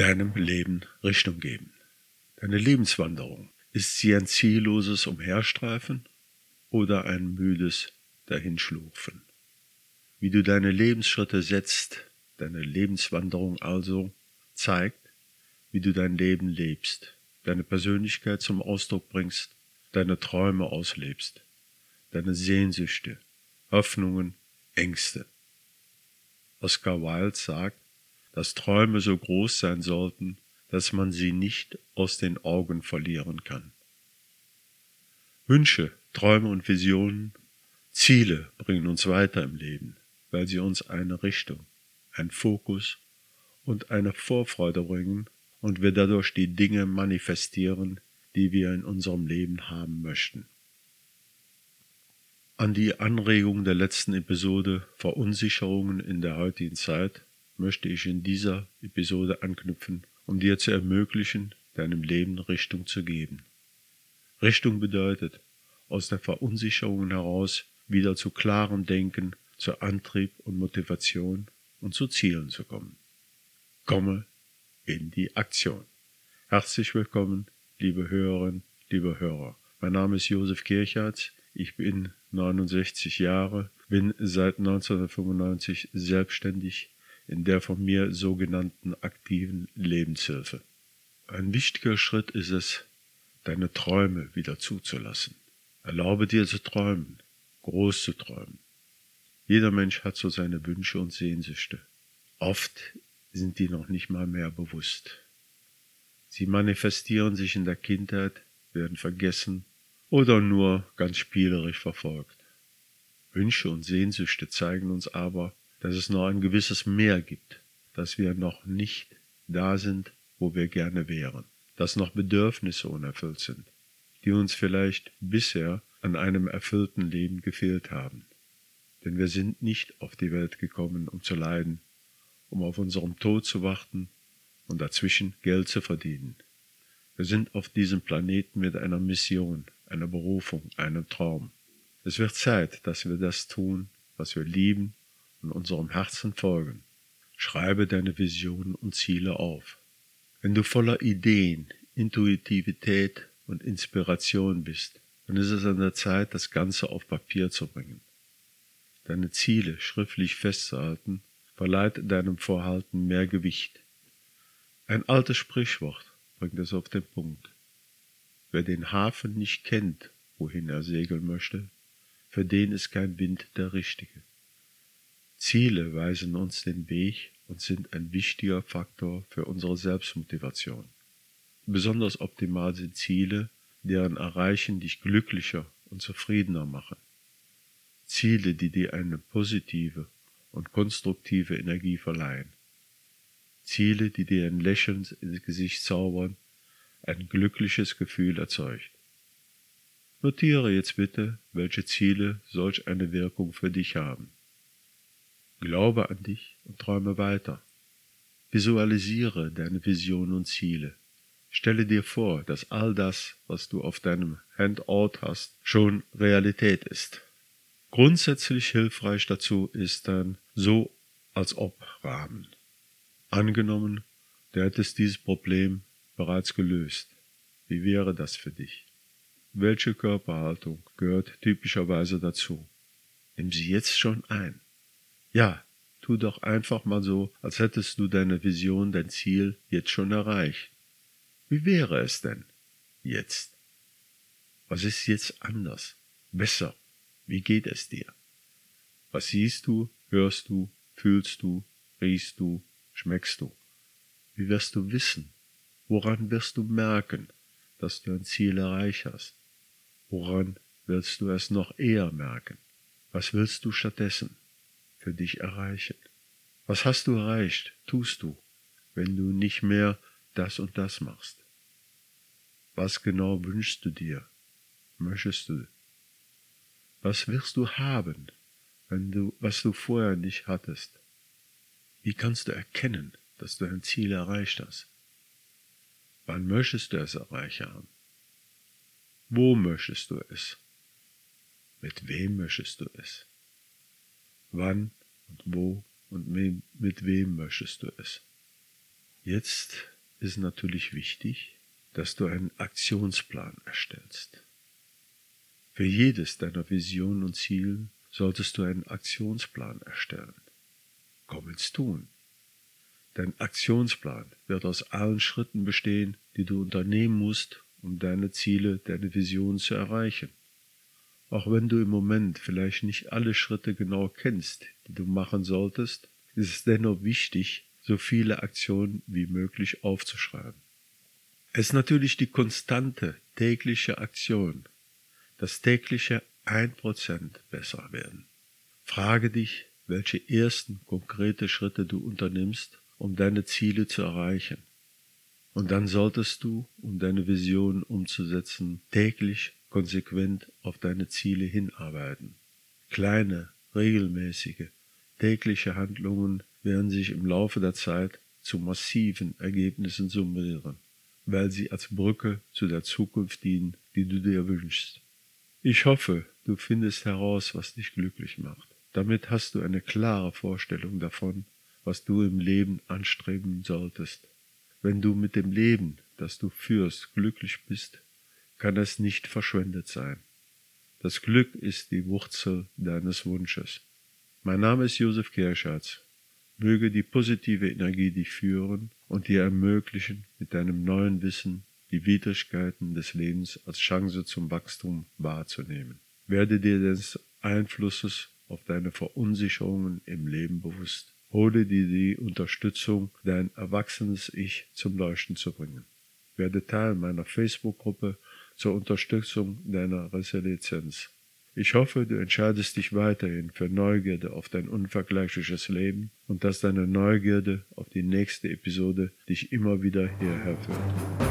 deinem Leben Richtung geben. Deine Lebenswanderung, ist sie ein zielloses Umherstreifen oder ein müdes Dahinschlurfen? Wie du deine Lebensschritte setzt, deine Lebenswanderung also, zeigt, wie du dein Leben lebst, deine Persönlichkeit zum Ausdruck bringst, deine Träume auslebst, deine Sehnsüchte, Hoffnungen, Ängste. Oscar Wilde sagt, dass Träume so groß sein sollten, dass man sie nicht aus den Augen verlieren kann. Wünsche, Träume und Visionen, Ziele bringen uns weiter im Leben, weil sie uns eine Richtung, einen Fokus und eine Vorfreude bringen und wir dadurch die Dinge manifestieren, die wir in unserem Leben haben möchten. An die Anregung der letzten Episode Verunsicherungen in der heutigen Zeit möchte ich in dieser Episode anknüpfen, um dir zu ermöglichen, deinem Leben Richtung zu geben. Richtung bedeutet, aus der Verunsicherung heraus wieder zu klarem Denken, zu Antrieb und Motivation und zu Zielen zu kommen. Komme in die Aktion. Herzlich willkommen, liebe Hörerinnen, liebe Hörer. Mein Name ist Josef Kirchhardt. Ich bin 69 Jahre, bin seit 1995 selbstständig in der von mir sogenannten aktiven Lebenshilfe. Ein wichtiger Schritt ist es, deine Träume wieder zuzulassen. Erlaube dir zu träumen, groß zu träumen. Jeder Mensch hat so seine Wünsche und Sehnsüchte. Oft sind die noch nicht mal mehr bewusst. Sie manifestieren sich in der Kindheit, werden vergessen oder nur ganz spielerisch verfolgt. Wünsche und Sehnsüchte zeigen uns aber, dass es noch ein gewisses Mehr gibt, dass wir noch nicht da sind, wo wir gerne wären, dass noch Bedürfnisse unerfüllt sind, die uns vielleicht bisher an einem erfüllten Leben gefehlt haben. Denn wir sind nicht auf die Welt gekommen, um zu leiden, um auf unserem Tod zu warten und dazwischen Geld zu verdienen. Wir sind auf diesem Planeten mit einer Mission, einer Berufung, einem Traum. Es wird Zeit, dass wir das tun, was wir lieben und unserem Herzen folgen. Schreibe deine Visionen und Ziele auf. Wenn du voller Ideen, Intuitivität und Inspiration bist, dann ist es an der Zeit, das Ganze auf Papier zu bringen. Deine Ziele schriftlich festzuhalten, verleiht deinem Vorhalten mehr Gewicht. Ein altes Sprichwort bringt es auf den Punkt. Wer den Hafen nicht kennt, wohin er segeln möchte, für den ist kein Wind der richtige. Ziele weisen uns den Weg und sind ein wichtiger Faktor für unsere Selbstmotivation. Besonders optimal sind Ziele, deren Erreichen dich glücklicher und zufriedener machen. Ziele, die dir eine positive und konstruktive Energie verleihen. Ziele, die dir ein Lächeln ins Gesicht zaubern ein glückliches Gefühl erzeugt. Notiere jetzt bitte, welche Ziele solch eine Wirkung für dich haben. Glaube an dich und träume weiter. Visualisiere deine Visionen und Ziele. Stelle dir vor, dass all das, was du auf deinem Handout hast, schon Realität ist. Grundsätzlich hilfreich dazu ist dann so als ob Rahmen. Angenommen, du hättest dieses Problem bereits gelöst. Wie wäre das für dich? Welche Körperhaltung gehört typischerweise dazu? Nimm sie jetzt schon ein. Ja, tu doch einfach mal so, als hättest du deine Vision, dein Ziel jetzt schon erreicht. Wie wäre es denn jetzt? Was ist jetzt anders? Besser? Wie geht es dir? Was siehst du, hörst du, fühlst du, riechst du, schmeckst du? Wie wirst du wissen, Woran wirst du merken, dass du ein Ziel erreicht hast? Woran willst du es noch eher merken? Was willst du stattdessen für dich erreichen? Was hast du erreicht, tust du, wenn du nicht mehr das und das machst? Was genau wünschst du dir, möchtest du? Was wirst du haben, wenn du, was du vorher nicht hattest? Wie kannst du erkennen, dass du ein Ziel erreicht hast? Wann möchtest du es erreichen? Wo möchtest du es? Mit wem möchtest du es? Wann und wo und mit wem möchtest du es? Jetzt ist natürlich wichtig, dass du einen Aktionsplan erstellst. Für jedes deiner Visionen und Ziele solltest du einen Aktionsplan erstellen. Komm ins Tun. Dein Aktionsplan wird aus allen Schritten bestehen, die du unternehmen musst, um deine Ziele, deine Vision zu erreichen. Auch wenn du im Moment vielleicht nicht alle Schritte genau kennst, die du machen solltest, ist es dennoch wichtig, so viele Aktionen wie möglich aufzuschreiben. Es ist natürlich die konstante tägliche Aktion, das tägliche 1% besser werden. Frage dich, welche ersten konkrete Schritte du unternimmst, um deine Ziele zu erreichen. Und dann solltest du, um deine Vision umzusetzen, täglich konsequent auf deine Ziele hinarbeiten. Kleine, regelmäßige, tägliche Handlungen werden sich im Laufe der Zeit zu massiven Ergebnissen summieren, weil sie als Brücke zu der Zukunft dienen, die du dir wünschst. Ich hoffe, du findest heraus, was dich glücklich macht. Damit hast du eine klare Vorstellung davon, was du im Leben anstreben solltest. Wenn du mit dem Leben, das du führst, glücklich bist, kann es nicht verschwendet sein. Das Glück ist die Wurzel deines Wunsches. Mein Name ist Josef Kirschatz. Möge die positive Energie dich führen und dir ermöglichen, mit deinem neuen Wissen die Widrigkeiten des Lebens als Chance zum Wachstum wahrzunehmen. Werde dir des Einflusses auf deine Verunsicherungen im Leben bewusst. Hole dir die Unterstützung, dein erwachsenes Ich zum Leuchten zu bringen. Werde Teil meiner Facebook-Gruppe zur Unterstützung deiner Resilienz. Ich hoffe, du entscheidest dich weiterhin für Neugierde auf dein unvergleichliches Leben und dass deine Neugierde auf die nächste Episode dich immer wieder hierher führt.